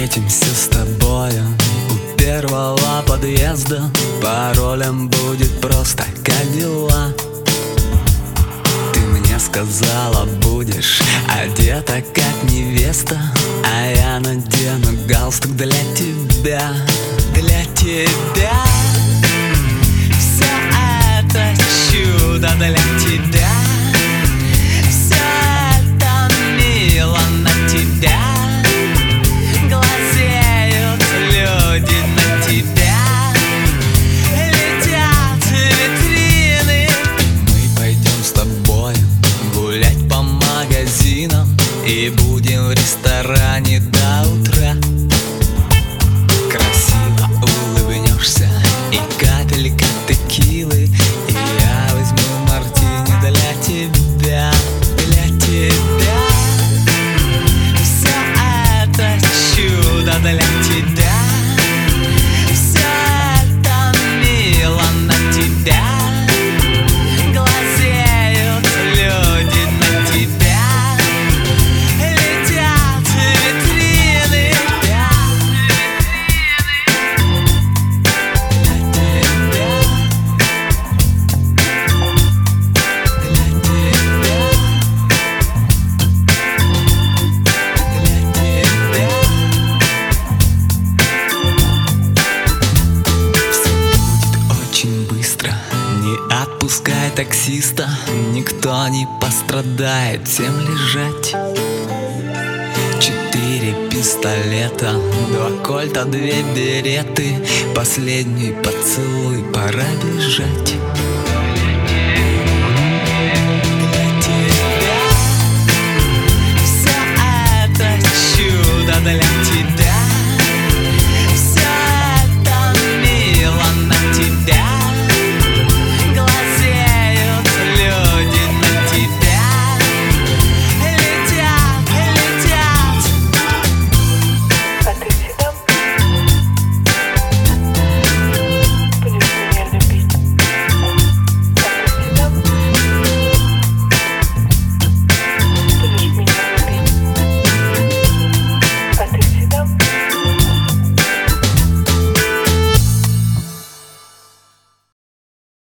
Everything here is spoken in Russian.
Встретимся с тобою. У первого подъезда Паролем будет просто как дела Ты мне сказала, будешь одета как невеста А я надену галстук для тебя. Для тебя в ресторане до утра. Красиво улыбнешься и капелька текилы. И я возьму мартини для тебя, для тебя. Все это чудо для тебя отпускай таксиста Никто не пострадает. Всем лежать. Четыре пистолета Два кольта, две береты. Последний поцелуй Пора бежать